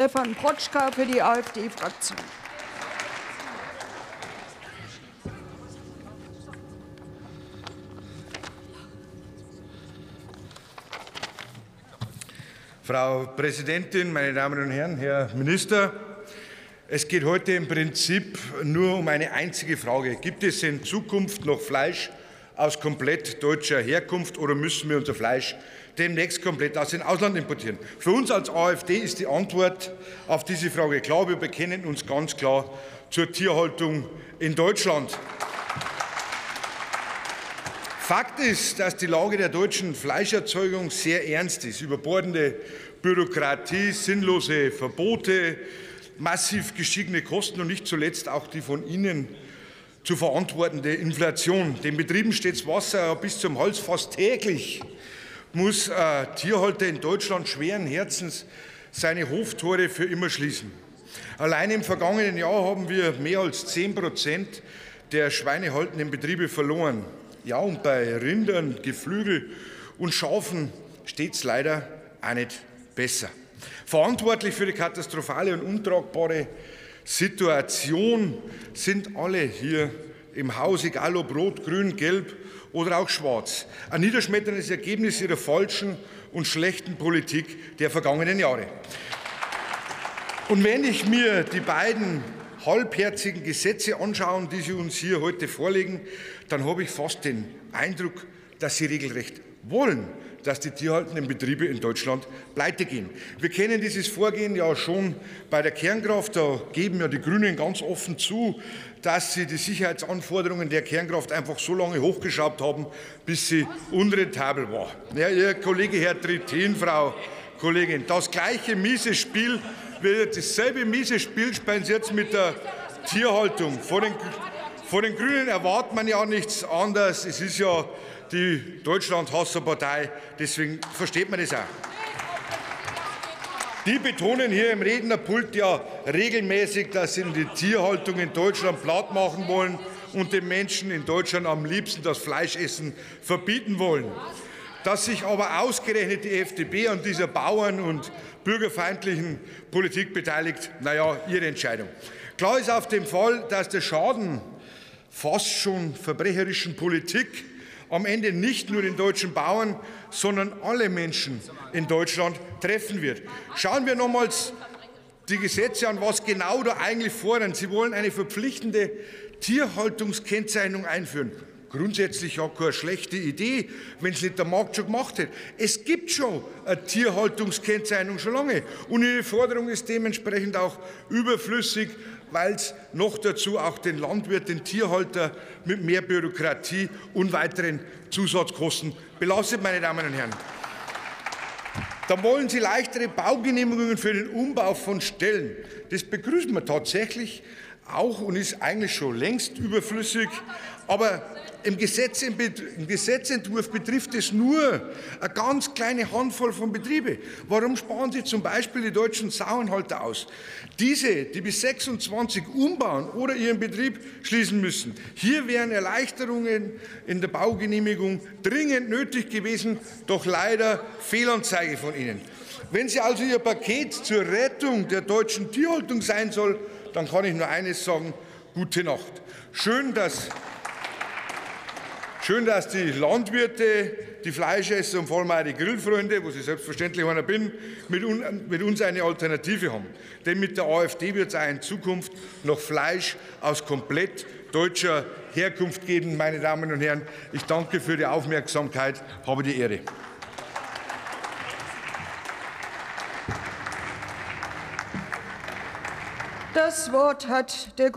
Stefan Protschka für die AfD-Fraktion. Frau Präsidentin, meine Damen und Herren, Herr Minister! Es geht heute im Prinzip nur um eine einzige Frage. Gibt es in Zukunft noch Fleisch aus komplett deutscher Herkunft oder müssen wir unser Fleisch demnächst komplett aus dem Ausland importieren? Für uns als AfD ist die Antwort auf diese Frage klar. Wir bekennen uns ganz klar zur Tierhaltung in Deutschland. Fakt ist, dass die Lage der deutschen Fleischerzeugung sehr ernst ist. Überbordende Bürokratie, sinnlose Verbote, massiv gestiegene Kosten und nicht zuletzt auch die von Ihnen zu verantwortende Inflation. Den Betrieben steht das Wasser bis zum Hals fast täglich. Muss äh, Tierhalter in Deutschland schweren Herzens seine Hoftore für immer schließen. Allein im vergangenen Jahr haben wir mehr als 10 Prozent der schweinehaltenden Betriebe verloren. Ja, und bei Rindern, Geflügel und Schafen steht es leider auch nicht besser. Verantwortlich für die katastrophale und untragbare Situation sind alle hier im Haus, egal ob rot, grün, gelb oder auch schwarz. Ein niederschmetterndes Ergebnis ihrer falschen und schlechten Politik der vergangenen Jahre. Und wenn ich mir die beiden halbherzigen Gesetze anschauen, die Sie uns hier heute vorlegen, dann habe ich fast den Eindruck, dass Sie regelrecht wollen, dass die tierhaltenden Betriebe in Deutschland pleite gehen. Wir kennen dieses Vorgehen ja schon bei der Kernkraft. Da geben ja die Grünen ganz offen zu, dass sie die Sicherheitsanforderungen der Kernkraft einfach so lange hochgeschraubt haben, bis sie unrentabel war. Ja, Ihr Kollege Herr Trittin, Frau Kollegin, das gleiche miese Spiel dasselbe miese Spiel spielen Sie jetzt mit der Tierhaltung. Vor den, vor den Grünen erwartet man ja nichts anderes. Es ist ja die Deutschland-Hasserpartei, deswegen versteht man das auch. Die betonen hier im Rednerpult ja regelmäßig, dass sie die Tierhaltung in Deutschland platt machen wollen und den Menschen in Deutschland am liebsten das Fleischessen verbieten wollen. Dass sich aber ausgerechnet die FDP an dieser Bauern- und bürgerfeindlichen Politik beteiligt, naja, ihre Entscheidung. Klar ist auf dem Fall, dass der Schaden fast schon verbrecherischen Politik am Ende nicht nur den deutschen Bauern, sondern alle Menschen in Deutschland treffen wird. Schauen wir nochmals die Gesetze an, was genau da eigentlich fordern. Sie wollen eine verpflichtende Tierhaltungskennzeichnung einführen. Grundsätzlich auch keine schlechte Idee, wenn es nicht der Markt schon gemacht hätte. Es gibt schon eine Tierhaltungskennzeichnung schon lange und Ihre Forderung ist dementsprechend auch überflüssig, weil es noch dazu auch den Landwirt, den Tierhalter mit mehr Bürokratie und weiteren Zusatzkosten belastet, meine Damen und Herren. Da wollen Sie leichtere Baugenehmigungen für den Umbau von Stellen. Das begrüßen wir tatsächlich auch und ist eigentlich schon längst überflüssig. Aber im, Gesetz, im, Gesetzentwurf betrifft es nur eine ganz kleine Handvoll von Betrieben. Warum sparen Sie zum Beispiel die deutschen Sauenhalter aus? Diese, die bis 26 umbauen oder ihren Betrieb schließen müssen. Hier wären Erleichterungen in der Baugenehmigung dringend nötig gewesen, doch leider Fehlanzeige von Ihnen. Wenn Sie also Ihr Paket zur Rettung der deutschen Tierhaltung sein soll, dann kann ich nur eines sagen, gute Nacht. Schön, dass Schön, dass die Landwirte, die Fleischesser und vor allem auch die Grillfreunde, wo ich selbstverständlich einer bin, mit, uns eine Alternative haben. Denn mit der AfD wird es auch in Zukunft noch Fleisch aus komplett deutscher Herkunft geben. Meine Damen und Herren, ich danke für die Aufmerksamkeit, habe die Ehre. Das Wort hat der